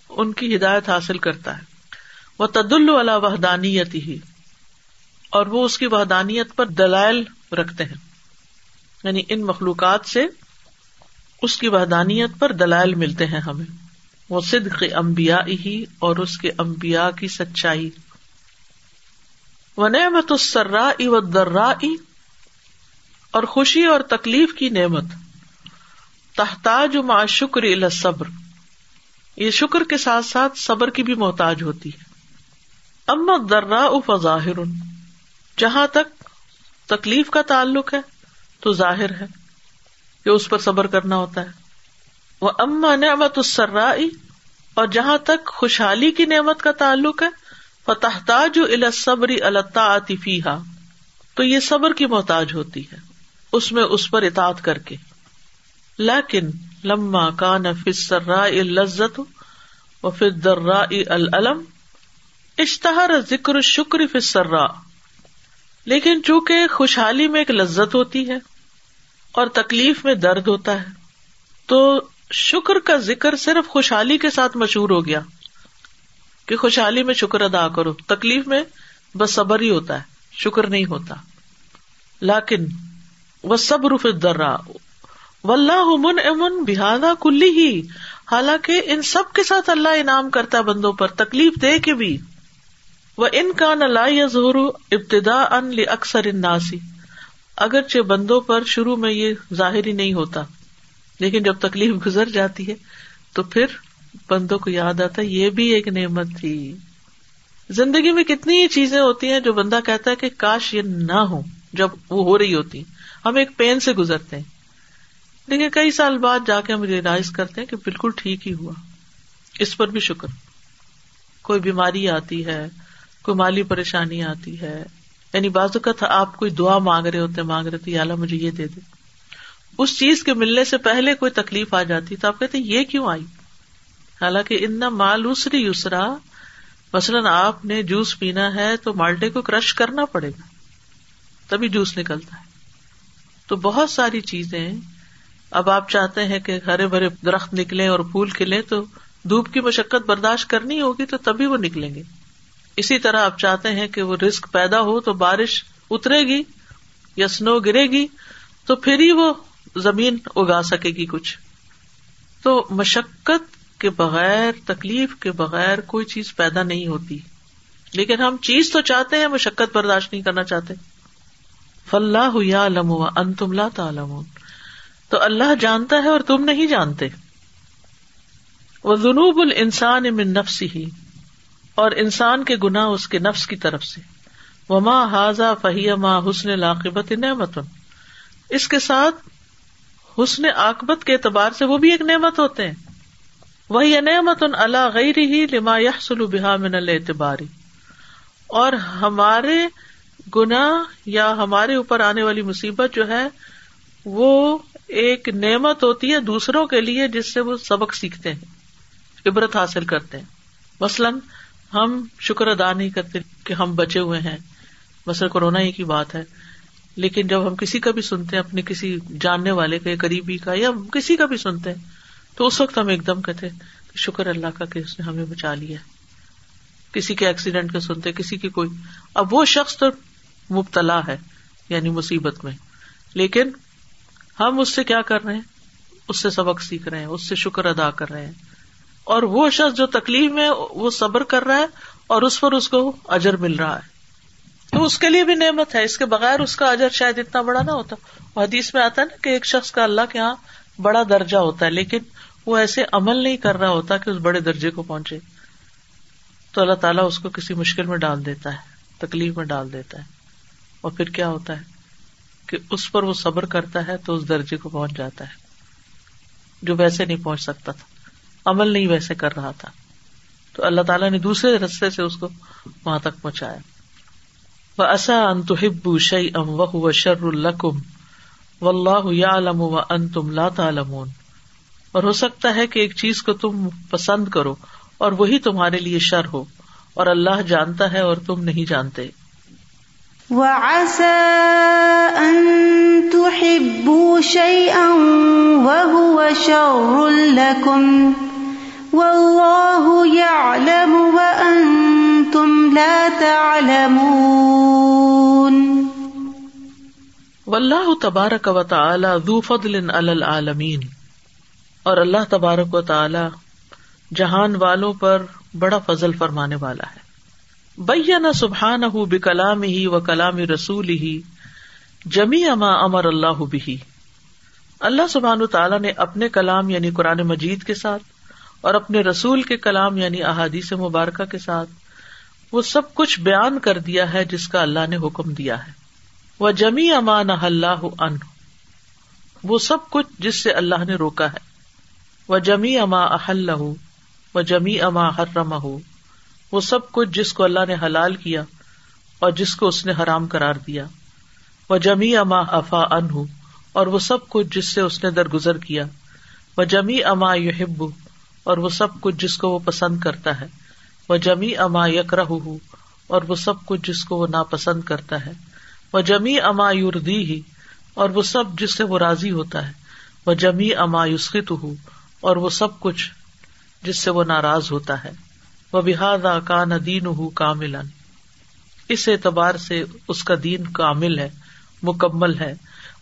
ان کی ہدایت حاصل کرتا ہے۔ وہ تد اللہ وحدانیت ہی اور وہ اس کی وحدانیت پر دلائل رکھتے ہیں۔ یعنی ان مخلوقات سے اس کی وحدانیت پر دلائل ملتے ہیں ہمیں۔ وہ صدق امبیا ہی اور اس کے امبیا کی سچائی۔ و نعمت السرا و درا اور خوشی اور تکلیف کی نعمت۔ تحتاج ما شکر صبر یہ شکر کے ساتھ ساتھ صبر کی بھی محتاج ہوتی ہے۔ اما درا فظاہر، جہاں تک تکلیف کا تعلق ہے تو ظاہر ہے، کہ اس پر صبر کرنا ہوتا ہے۔ وہ اما نعمت السرا اور جہاں تک خوشحالی کی نعمت کا تعلق ہے، فتحتاج الصبری اللہ فیحا تو یہ صبر کی محتاج ہوتی ہے، اس میں اس پر اطاط کر کے۔ لیکن لما کا نفسرا لذت و پھر درا العلم اشتہار ذکر شکر فسرا لیکن چونکہ خوشحالی میں ایک لذت ہوتی ہے اور تکلیف میں درد ہوتا ہے، تو شکر کا ذکر صرف خوشحالی کے ساتھ مشہور ہو گیا کہ خوشحالی میں شکر ادا کرو۔ تکلیف میں بس صبر ہی ہوتا ہے، شکر نہیں ہوتا۔ لیکن وہ سب رف درا و اللہ من امن بحادہ کلی ہی حالانکہ ان سب کے ساتھ اللہ انعام کرتا ہے بندوں پر، تکلیف دے کے بھی۔ وہ ان کا نہ یا ظہور ابتدا ان اکثر اناسی اگرچہ بندوں پر شروع میں یہ ظاہر ہی نہیں ہوتا، لیکن جب تکلیف گزر جاتی ہے تو پھر بندوں کو یاد آتا ہے، یہ بھی ایک نعمت تھی۔ زندگی میں کتنی ہی چیزیں ہوتی ہیں جو بندہ کہتا ہے کہ کاش یہ نہ ہو، جب وہ ہو رہی ہوتی۔ ہم ایک پین سے گزرتے ہیں۔ لیکن کئی سال بعد جا کے ہم ریئلائز کرتے ہیں کہ بالکل ٹھیک ہی ہوا۔ اس پر بھی شکر۔ کوئی بیماری آتی ہے کوئی مالی پریشانی آتی ہے۔ یعنی بازو کا تھا آپ کوئی دعا مانگ رہے ہوتے مانگ رہے تھے اللہ مجھے یہ دے دے۔ اس چیز کے ملنے سے پہلے کوئی تکلیف آ جاتی تو آپ کہتے یہ کیوں آئی؟ حالانکہ ان مال اسری یسرا۔ مثلاً آپ نے جوس پینا ہے تو مالٹے کو کرش کرنا پڑے گا۔ تبھی جوس نکلتا ہے۔ تو بہت ساری چیزیں۔ اب آپ چاہتے ہیں کہ ہرے بھرے درخت نکلے اور پھول کھلے تو دھوپ کی مشقت برداشت کرنی ہوگی تو تبھی وہ نکلیں گے۔ اسی طرح آپ چاہتے ہیں کہ وہ رسک پیدا ہو تو بارش اترے گی یا سنو گرے گی، تو پھر ہی وہ زمین اگا سکے گی کچھ۔ تو مشقت کے بغیر، تکلیف کے بغیر کوئی چیز پیدا نہیں ہوتی۔ لیکن ہم چیز تو چاہتے ہیں، مشقت برداشت نہیں کرنا چاہتے۔ فلاح یا لم ان تم لا تعلم تو اللہ جانتا ہے اور تم نہیں جانتے۔ وہ جنوب السان امن نفس ہی اور انسان کے گنا اس کے نفس کی طرف سے۔ وہ ماں حاضا فہی ماں حسن لاقبت نعمت اس کے ساتھ حسن عاقبت کے اعتبار سے وہ بھی ایک نعمت ہوتے ہیں۔ وہی نعمت ان اللہ غیر ہی لما سلو بحا من اعتباری اور ہمارے گنا یا ہمارے اوپر آنے والی مصیبت جو ہے، وہ ایک نعمت ہوتی ہے دوسروں کے لیے جس سے وہ سبق سیکھتے ہیں، عبرت حاصل کرتے ہیں۔ مثلاً ہم شکر ادا نہیں کرتے کہ ہم بچے ہوئے ہیں۔ مثلاً کورونا ہی کی بات ہے۔ لیکن جب ہم کسی کا بھی سنتے ہیں، اپنے کسی جاننے والے کا قریبی کا یا کسی کا بھی سنتے ہیں، تو اس وقت ہم ایک دم کہتے کہ شکر اللہ کا کہ اس نے ہمیں بچا لیا۔ کسی کے ایکسیڈینٹ کا سنتے کسی کی کوئی۔ اب وہ شخص تو مبتلا ہے یعنی مصیبت میں۔ لیکن ہم اس سے کیا کر رہے ہیں؟ اس سے سبق سیکھ رہے ہیں، اس سے شکر ادا کر رہے ہیں۔ اور وہ شخص جو تکلیف میں وہ صبر کر رہا ہے اور اس پر اس کو اجر مل رہا ہے۔ تو اس کے لیے بھی نعمت ہے۔ اس کے بغیر اس کا اجر شاید اتنا بڑا نہ ہوتا۔ وہ حدیث میں آتا ہے نا کہ ایک شخص کا اللہ کے یہاں بڑا درجہ ہوتا ہے، لیکن وہ ایسے عمل نہیں کر رہا ہوتا کہ اس بڑے درجے کو پہنچے۔ تو اللہ تعالیٰ اس کو کسی مشکل میں ڈال دیتا ہے، تکلیف میں ڈال دیتا ہے۔ اور پھر کیا ہوتا ہے؟ کہ اس پر وہ صبر کرتا ہے تو اس درجے کو پہنچ جاتا ہے، جو ویسے نہیں پہنچ سکتا تھا۔ عمل نہیں ویسے کر رہا تھا۔ تو اللہ تعالیٰ نے دوسرے رستے سے اس کو وہاں تک پہنچایا۔ و اصا ان تحب شعی ام و شر القم و اللہ علم و ان تم لا اور ہو سکتا ہے کہ ایک چیز کو تم پسند کرو اور وہی تمہارے لیے شر ہو اور اللہ جانتا ہے اور تم نہیں جانتے۔ وَعَسَىٰ أَن تُحِبُّوا شَيْئًا وَهُوَ شَرٌّ لَكُمْ وَاللَّهُ يَعْلَمُ وَأَنتُمْ لَا تَعْلَمُونَ. واللہ تبارک و تعالی ذو فضل علی العالمین. اور اللہ تبارک و تعالی جہان والوں پر بڑا فضل فرمانے والا ہے. بینا سبحان ہُ بکلام ہی و کلام رسول ہی جمی اما امر اللہ بھی اللہ سبحان تعالیٰ نے اپنے کلام یعنی قرآن مجید کے ساتھ اور اپنے رسول کے کلام یعنی احادیث مبارکہ کے ساتھ وہ سب کچھ بیان کر دیا ہے جس کا اللہ نے حکم دیا ہے۔ وہ جمی اما نہ اللہ ان وہ سب کچھ جس سے اللہ نے روکا ہے۔ وہ جمی اما احل و جمی اما حرم ہو وہ سب کچھ جس کو اللہ نے حلال کیا اور جس کو اس نے حرام کرار دیا۔ وہ جمی اما افا ان اور وہ سب کچھ جس سے اس نے درگزر کیا۔ وہ جمی اما یحب اور وہ سب کچھ جس کو وہ پسند کرتا ہے۔ وہ جمی اما یک اور وہ سب کچھ جس کو وہ ناپسند کرتا ہے۔ وہ جمی اما یوردی ہی اور وہ سب جس سے وہ راضی ہوتا ہے۔ وہ جمی اما یوسخت ہوں اور وہ سب کچھ جس سے وہ ناراض ہوتا ہے۔ وہ بحادا کا ندین ہُ کامل اس اعتبار سے اس کا دین کامل ہے، مکمل ہے۔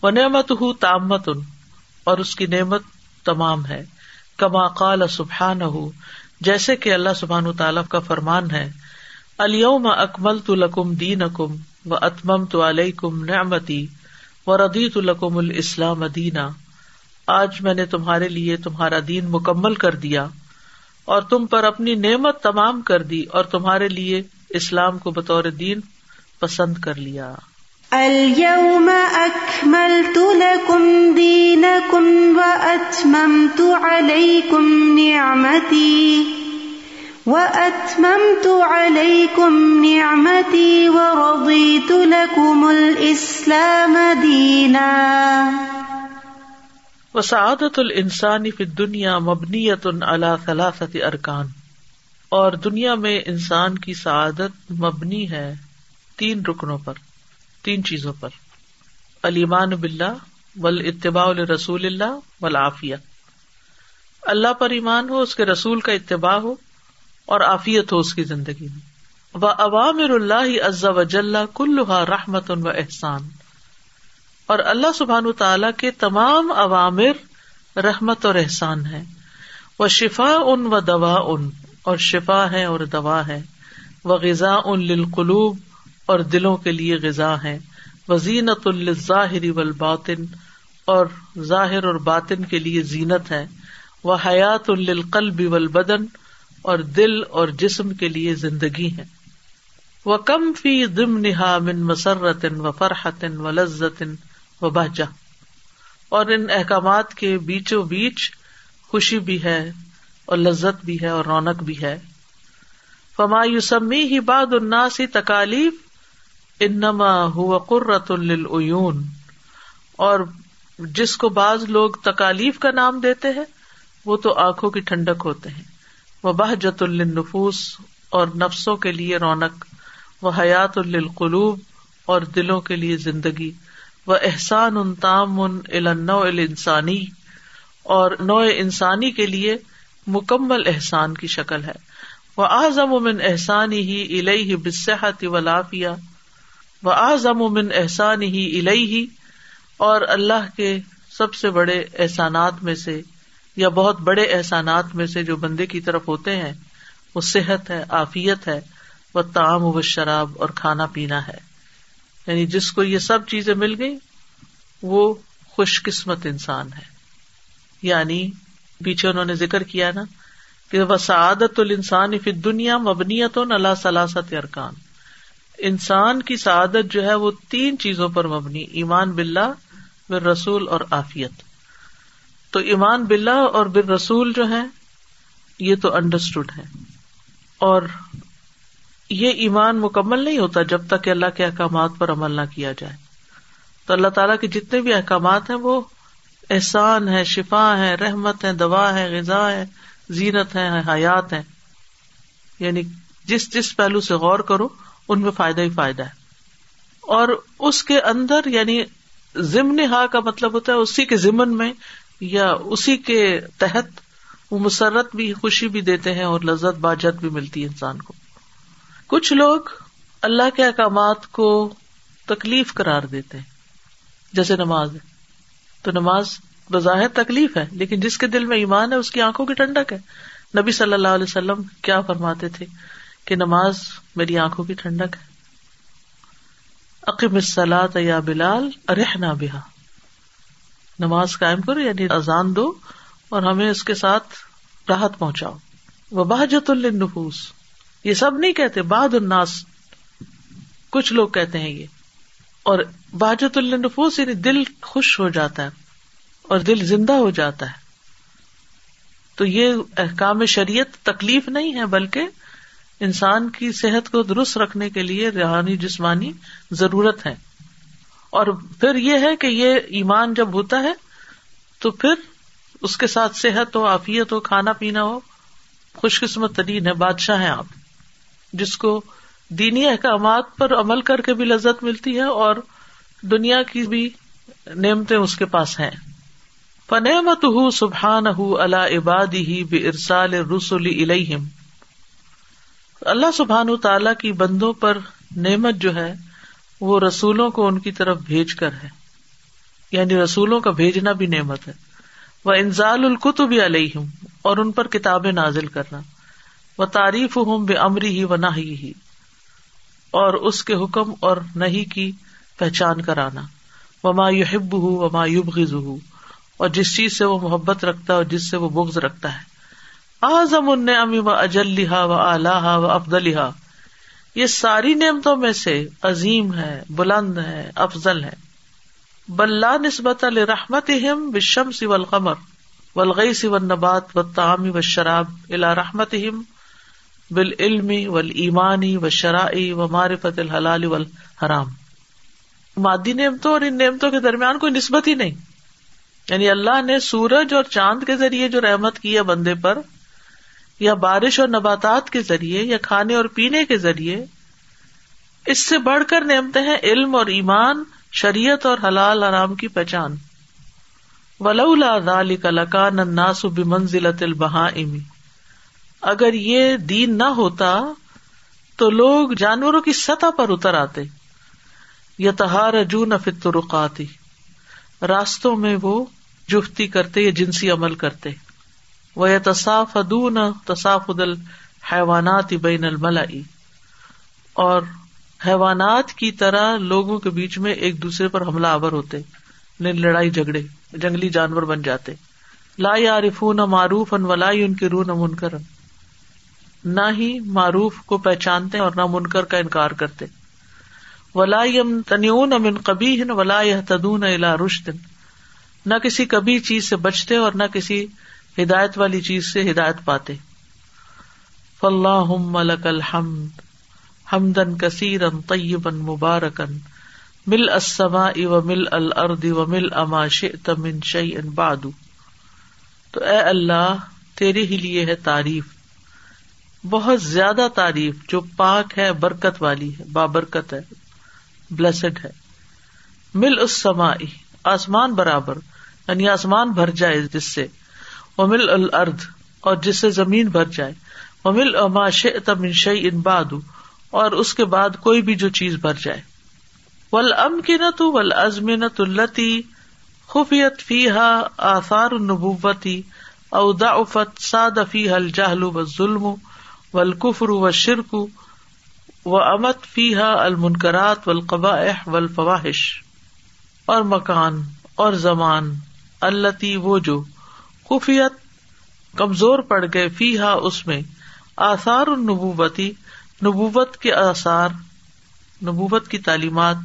وہ نعمت ہُ تامت ان اور اس کی نعمت تمام ہے۔ کما قال سبحان ہُ جیسے کہ اللہ سبحان تعالیٰ کا فرمان ہے الوم اکمل تو لکم دین اکم و اتمم تو علیہ کم نعمتی و ردیت القم الاسلام دینا۔ آج میں نے تمہارے لیے تمہارا دین مکمل کر دیا اور تم پر اپنی نعمت تمام کر دی اور تمہارے لیے اسلام کو بطور دین پسند کر لیا۔ اليوم اکملت لکم دینکم و اتممت علیکم نعمتی و اتممت علیکم نعمتی و رضیت وسعادت السانی فی دنیا مبنیت اللہ ثلاثت ارکان اور دنیا میں انسان کی سعادت مبنی ہے تین رکنوں پر۔ تین چیزوں پر۔ علیمان بلّہ ول اتباء الرسول اللہ ولافیہ اللہ پر ایمان ہو، اس کے رسول کا اتباع ہو اور عافیت ہو اس کی زندگی میں۔ و عوامر اللہ عز وجل کلحا رحمت و احسان اور اللہ سبحان تعالی کے تمام عوامر رحمت اور احسان ہے وہ شفا ان و دوا ان اور شفا ہے اور دوا ہے۔ وہ غذا ان للقلوب اور دلوں کے لیے غذا ہے وہ زینت الظاہری والباطن، اور ظاہر اور باطن کے لیے زینت ہے۔ وہ حیات القلب والبدن، اور دل اور جسم کے لیے زندگی ہے وہ کم فی دم نہا من مسرت و فرحت و لذت و بہجا اور ان احکامات کے بیچو بیچ خوشی بھی ہے اور لذت بھی ہے اور رونق بھی ہے۔ فما یوسمی ہی باد الناسی تکالیف انما ہوا قرۃ العیون اور جس کو بعض لوگ تکالیف کا نام دیتے ہیں، وہ تو آنکھوں کی ٹھنڈک ہوتے ہیں۔ وہ بہجت النفوس اور نفسوں کے لیے رونق۔ وہ حیات القلوب اور دلوں کے لیے زندگی۔ وہ احسان ان تام ان النو انسانی اور نو انسانی کے لیے مکمل احسان کی شکل ہے۔ وہ آزم امن احسانی ہی الہی بصحت و لافیہ وہ آزم امن احسانی ہی الہی اور اللہ کے سب سے بڑے احسانات میں سے یا بہت بڑے احسانات میں سے جو بندے کی طرف ہوتے ہیں، وہ صحت ہے آفیت ہے وہ تعام و شراب اور کھانا پینا ہے۔ یعنی جس کو یہ سب چیزیں مل گئی وہ خوش قسمت انسان ہے۔ یعنی پیچھے انہوں نے ذکر کیا نا کہ وہ سعادت السان فی دنیا مبنیت اللہ سلاست ارکان انسان کی سعادت جو ہے وہ تین چیزوں پر مبنی، ایمان بلّہ بر رسول اور آفیت تو ایمان بلّہ اور بر رسول جو ہے یہ تو انڈرسٹوڈ ہے اور یہ ایمان مکمل نہیں ہوتا جب تک کہ اللہ کے احکامات پر عمل نہ کیا جائے۔ تو اللہ تعالیٰ کے جتنے بھی احکامات ہیں، وہ احسان ہے شفا ہے رحمت ہے دوا ہے غذا ہے زینت ہے حیات ہے یعنی جس جس پہلو سے غور کرو ان میں فائدہ ہی فائدہ ہے۔ اور اس کے اندر یعنی ضمن ہا کا مطلب ہوتا ہے اسی کے ضمن میں یا اسی کے تحت وہ مسرت بھی خوشی بھی دیتے ہیں اور لذت باجت بھی ملتی ہے انسان کو۔ کچھ لوگ اللہ کے احکامات کو تکلیف قرار دیتے ہیں۔ جیسے نماز ہے۔ تو نماز بظاہر تکلیف ہے، لیکن جس کے دل میں ایمان ہے، اس کی آنکھوں کی ٹھنڈک ہے۔ نبی صلی اللہ علیہ وسلم کیا فرماتے تھے؟ کہ نماز میری آنکھوں کی ٹھنڈک ہے۔ عقیم السلاط یا بلال ارحنا بحا نماز قائم کرو یعنی اذان دو اور ہمیں اس کے ساتھ راحت پہنچاؤ۔ وہ بحجت النفوس یہ سب نہیں کہتے باد الناس۔ کچھ لوگ کہتے ہیں یہ۔ اور بحجت النفوس یعنی دل خوش ہو جاتا ہے اور دل زندہ ہو جاتا ہے۔ تو یہ احکام شریعت تکلیف نہیں ہے، بلکہ انسان کی صحت کو درست رکھنے کے لیے روحانی جسمانی ضرورت ہے۔ اور پھر یہ ہے کہ یہ ایمان جب ہوتا ہے تو پھر اس کے ساتھ صحت ہو آفیت ہو، کھانا پینا ہو خوش قسمت ترین ہے، بادشاہ ہیں آپ۔ جس کو دینی احکامات پر عمل کر کے بھی لذت ملتی ہے اور دنیا کی بھی نعمتیں اس کے پاس ہیں۔ فنعمت ہُ سبحان ہُ اللہ عبادی ہی بے ارسال رسول الہم اللہ سبحان تعالی کی بندوں پر نعمت جو ہے، وہ رسولوں کو ان کی طرف بھیج کر ہے۔ یعنی رسولوں کا بھیجنا بھی نعمت ہے۔ وہ انزال القتب علیہ اور ان پر کتابیں نازل کرنا۔ وہ تعریف ہوں بے امری ہی و نہ ہی اور اس کے حکم اور نہیں کی پہچان کرانا۔ وما یحب ہُو وما یبغض ہُو اور جس چیز سے وہ محبت رکھتا ہے اور جس سے وہ بغض رکھتا ہے۔ اعظم امی و اجلحا و اعلیٰ و افضلحا یہ ساری نعمتوں میں سے عظیم ہے، بلند ہے، افضل ہے۔ بلّہ نسبت الرحمت ہم بشم سی ولقمر ولغی سی و نبات و تعمی و شراب الا رحمت ہم بال علمی ول ایمانی و شراعی و معرفت الحلال والحرام۔ مادی نعمتوں اور ان نعمتوں کے درمیان کوئی نسبت ہی نہیں۔ یعنی اللہ نے سورج اور چاند کے ذریعے جو رحمت کی ہے بندے پر یا بارش اور نباتات کے ذریعے یا کھانے اور پینے کے ذریعے، اس سے بڑھ کر نعمتے ہیں علم اور ایمان، شریعت اور حلال آرام کی پہچان۔ منزل البہا امی اگر یہ دین نہ ہوتا تو لوگ جانوروں کی سطح پر اتر آتے۔ یا تہار جو رقاتی راستوں میں وہ جفتی کرتے یا جنسی عمل کرتے۔ وہ تصاف ادون تصاف ادل حیوانات بین الملائی اور حیوانات کی طرح لوگوں کے بیچ میں ایک دوسرے پر حملہ آور ہوتے یعنی لڑائی جھگڑے، جنگلی جانور بن جاتے۔ لا یارف معروف ان ولائی ان کی روح نہ منکر نہ ہی معروف کو پہچانتے اور نہ منکر کا انکار کرتے۔ ولا تنیون امن کبھی ولا تدون الا رشدن نہ کسی کبھی چیز سے بچتے اور نہ کسی ہدایت والی چیز سے ہدایت پاتے۔ فلاح ملک الحمد ہمدن کثیر طیبن مبارکن مل اسما و مل الرد و مل اما شمن شعی ان بادو تو اے اللہ، تیرے ہی لیے ہے تعریف۔ بہت زیادہ تعریف جو پاک ہے، برکت والی ہے، بابرکت ہے بلسڈ ہے۔ مل اس سما آسمان برابر یعنی آسمان بھر جائے جس سے۔ امل الرد اور جس سے زمین بھر جائے۔ امل اما تمن شعی ان باد اور اس کے بعد کوئی بھی جو چیز بھر جائے۔ ول ام کی ول التی خفیت فی آثار نبوتی اودا افت ساد فی حل جہل و ظلم و الکفر و شرک و امت فی ہا المنکرات و القبا و الفواہش اور مکان اور زمان التی وہ جو خفیت کمزور پڑ گئے فی ہا اس میں۔ آثار نبوتی نبوت کے آثار، نبوت کی تعلیمات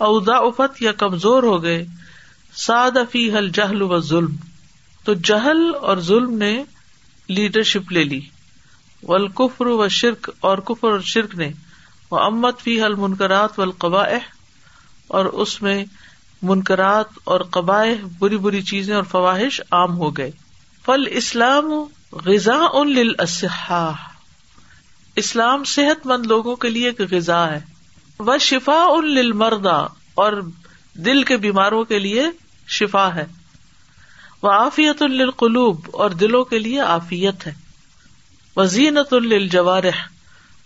ادا افت یا کمزور ہو گئے۔ ساد فی حل جہل و ظلم تو جہل اور ظلم نے لیڈرشپ لے لی۔ ولکفر و شرک اور کفر اور شرک نے۔ وہ امت فی حل منکرات و اور اس میں منکرات اور قبائے بری بری چیزیں اور فواہش عام ہو گئے۔ فل اسلام غذا ان اسلام صحت مند لوگوں کے لیے ایک غذا ہے۔ وہ شفا ان للمردا اور دل کے بیماروں کے لیے شفا ہے۔ وہ آفیت القلوب اور دلوں کے لیے آفیت ہے۔ وہ زینت الجوارح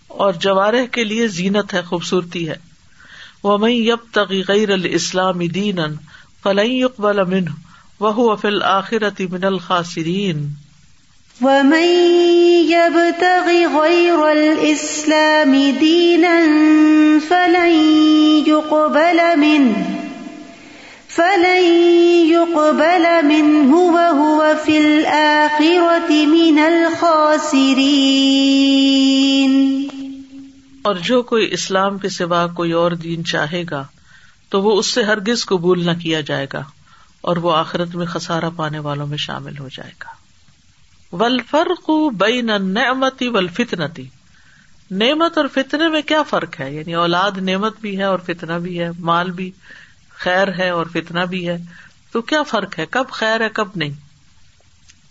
اور جوارح کے لیے زینت ہے، خوبصورتی ہے۔ وہ میں یب تغی غیر الاسلام دین فلئی اقبال امن وہ فل آخرتی من الخاصرین ومن يبتغ غير الإسلام دينا فلن يقبل منه. فلن يقبل منه وهو في الآخرة من الخاسرين. اور جو کوئی اسلام کے سوا کوئی اور دین چاہے گا تو وہ اس سے ہرگز قبول نہ کیا جائے گا۔ اور وہ آخرت میں خسارا پانے والوں میں شامل ہو جائے گا۔ ولفرق بین نعمتی ولفتنتی نعمت اور فتنے میں کیا فرق ہے؟ یعنی اولاد نعمت بھی ہے اور فتنا بھی ہے، مال بھی خیر ہے اور فتنا بھی ہے۔ تو کیا فرق ہے؟ کب خیر ہے، کب نہیں؟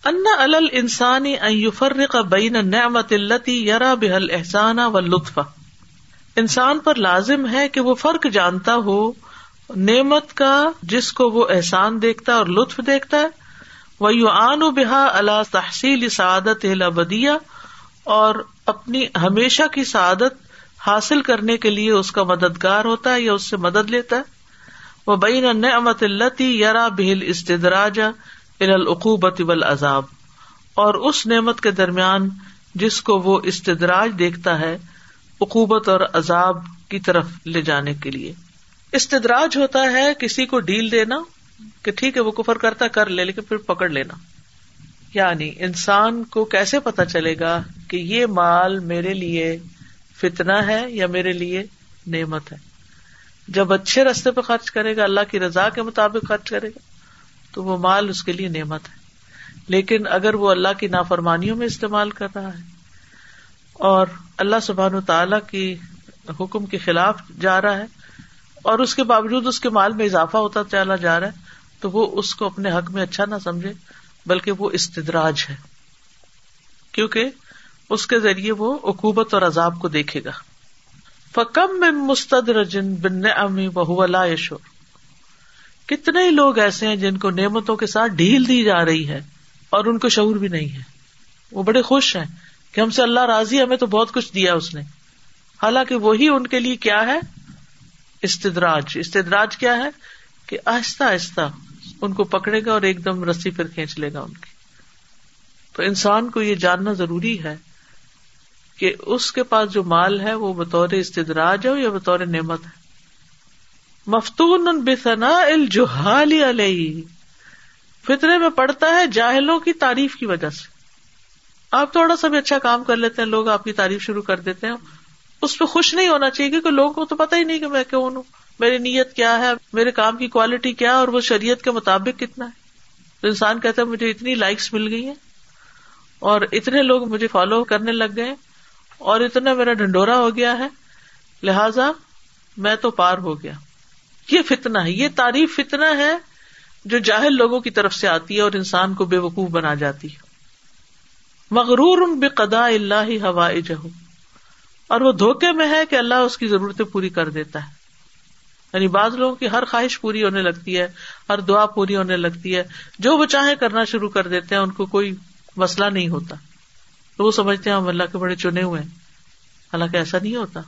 انا ال انسانی فرق بین نعمت التی یرا بحل احسانہ و لطف انسان پر لازم ہے کہ وہ فرق جانتا ہو نعمت کا جس کو وہ احسان دیکھتا ہے اور لطف دیکھتا ہے وہ یو آن و بحا اللہ تحصیل سعادت بدیا اور اپنی ہمیشہ کی سعادت حاصل کرنے کے لیے اس کا مددگار ہوتا ہے یا اس سے مدد لیتا ہے۔ وہ بین نعمت التی یرا بہل استدراجا العقوبت عذاب اور اس نعمت کے درمیان جس کو وہ استدراج دیکھتا ہے، عقوبت اور عذاب کی طرف لے جانے کے لیے۔ استدراج ہوتا ہے کسی کو ڈیل دینا کہ ٹھیک ہے وہ کفر کرتا کر لے، لیکن پھر پکڑ لینا۔ یعنی انسان کو کیسے پتا چلے گا کہ یہ مال میرے لیے فتنا ہے یا میرے لیے نعمت ہے؟ جب اچھے رستے پہ خرچ کرے گا، اللہ کی رضا کے مطابق خرچ کرے گا، تو وہ مال اس کے لیے نعمت ہے۔ لیکن اگر وہ اللہ کی نافرمانیوں میں استعمال کر رہا ہے اور اللہ سبحان تعالی کی حکم کے خلاف جا رہا ہے اور اس کے باوجود اس کے مال میں اضافہ ہوتا چلا جا رہا ہے، تو وہ اس کو اپنے حق میں اچھا نہ سمجھے، بلکہ وہ استدراج ہے۔ کیونکہ اس کے ذریعے وہ اکوبت اور عذاب کو دیکھے گا۔ فکم میں مستد رجن بن امی بہو یشور کتنے ہی لوگ ایسے ہیں جن کو نعمتوں کے ساتھ ڈھیل دی جا رہی ہے اور ان کو شعور بھی نہیں ہے۔ وہ بڑے خوش ہیں کہ ہم سے اللہ راضی ہمیں تو بہت کچھ دیا اس نے۔ حالانکہ وہی ان کے لیے کیا ہے؟ استدراج۔ استدراج کیا ہے؟ کہ آہستہ آہستہ ان کو پکڑے گا اور ایک دم رسی پھر کھینچ لے گا ان کی۔ تو انسان کو یہ جاننا ضروری ہے کہ اس کے پاس جو مال ہے وہ بطور استدراج ہو یا بطور نعمت ہے۔ مفتون بسنا الجحال علیہ۔ فطرے میں پڑتا ہے جاہلوں کی تعریف کی وجہ سے۔ آپ تھوڑا سا بھی اچھا کام کر لیتے ہیں، لوگ آپ کی تعریف شروع کر دیتے ہیں۔ اس پہ خوش نہیں ہونا چاہیے کیونکہ لوگوں کو تو پتا ہی نہیں کہ میں کیوں ہوں۔ میری نیت کیا ہے؟ میرے کام کی کوالٹی کیا اور وہ شریعت کے مطابق کتنا ہے؟ تو انسان کہتا ہے مجھے اتنی لائکس مل گئی ہیں اور اتنے لوگ مجھے فالو کرنے لگ گئے اور اتنا میرا ڈنڈورا ہو گیا ہے۔ لہذا میں تو پار ہو گیا۔ یہ فتنا ہے۔ یہ تعریف فتنا ہے جو جاہل لوگوں کی طرف سے آتی ہے اور انسان کو بے وقوف بنا جاتی ہے۔ مغرور بے قدا اللہ ہوا جہ اور وہ دھوکے میں ہے کہ اللہ اس کی ضرورتیں پوری کر دیتا ہے۔ یعنی بعض لوگوں کی ہر خواہش پوری ہونے لگتی ہے، ہر دعا پوری ہونے لگتی ہے۔ جو وہ چاہے کرنا شروع کر دیتے ہیں، ان کو کوئی مسئلہ نہیں ہوتا۔ تو وہ سمجھتے ہیں ہم اللہ کے بڑے چنے ہوئے حالانکہ ایسا نہیں ہوتا۔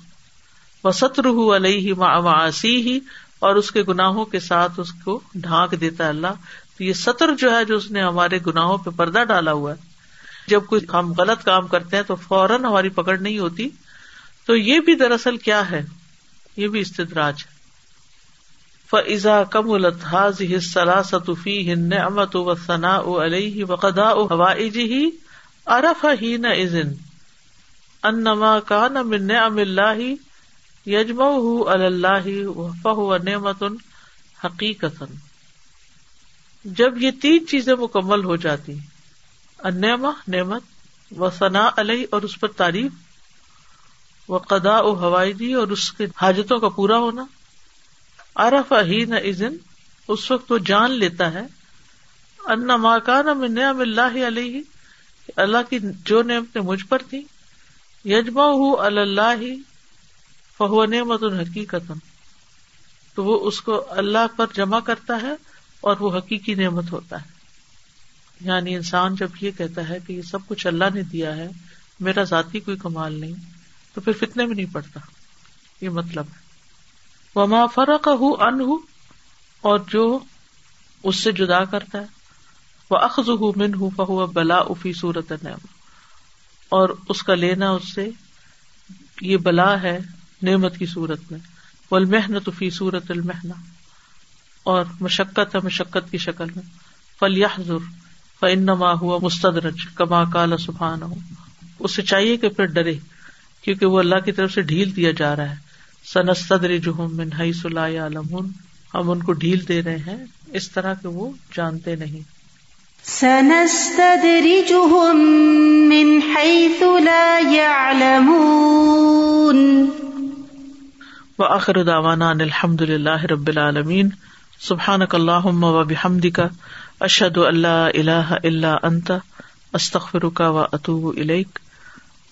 وہ ستر علیہ معاسی ہی اور اس کے گناہوں کے ساتھ اس کو ڈھانک دیتا ہے اللہ۔ تو یہ سطر جو ہے، جو اس نے ہمارے گناہوں پہ پردہ ڈالا ہوا ہے۔ جب کچھ ہم غلط کام کرتے ہیں تو فوراً ہماری پکڑ نہیں ہوتی۔ تو یہ بھی دراصل کیا ہے؟ یہ بھی استدراج ہے۔ فضا کم الحاظ سلاسطفی ہند امت و ثنا علیہ وقدا ہوا ارف ہی نہ انما کا نہ من ام اللہ یجم اللہ فہ نعمت حقیقت جب یہ تین چیزیں مکمل ہو جاتی نعمت و ثنا علیہ اور اس پر تعریف و قدا و ہوائدی اور اس کے حاجتوں کا پورا ہونا۔ ارف ہی نہ اس وقت وہ جان لیتا ہے، ان ماکان نعم اللہ علیہ، اللہ کی جو نعمتیں مجھ پر تھی یجما ہوں اللہ، فہو نعمت الحقیقت تو وہ اس کو اللہ پر جمع کرتا ہے اور وہ حقیقی نعمت ہوتا ہے۔ یعنی انسان جب یہ کہتا ہے کہ یہ سب کچھ اللہ نے دیا ہے، میرا ذاتی کوئی کمال نہیں۔ تو پھر فتنے میں نہیں پڑتا۔ یہ مطلب ہے۔ وہ فرق ہوں ان اور جو اس سے جدا کرتا ہے۔ وہ اخذ ہوں من ہوں فہو بلا افی صورت نعم اور اس کا لینا اس سے یہ بلا ہے نعمت کی صورت میں۔ وہ المحنت فی صورت المحنا اور مشقت ہے مشقت کی شکل میں۔ فل ضر فنما ہوا مستدرج کما کال سبحان ہو اسے چاہیے کہ پھر ڈرے۔ کیونکہ وہ اللہ کی طرف سے ڈھیل دیا جا رہا ہے۔ سنستدری جو من سلا عالم ہم ان کو ڈھیل دے رہے ہیں۔ اس طرح کے وہ جانتے نہیں۔ سنستدرجهم من حيث لا يعلمون۔ وآخر دعوانا ان الحمد لله رب العالمين۔ سبحانك اللهم وبحمدك۔ اشهد ان لا اله الا انت استغفرك واتوب اليك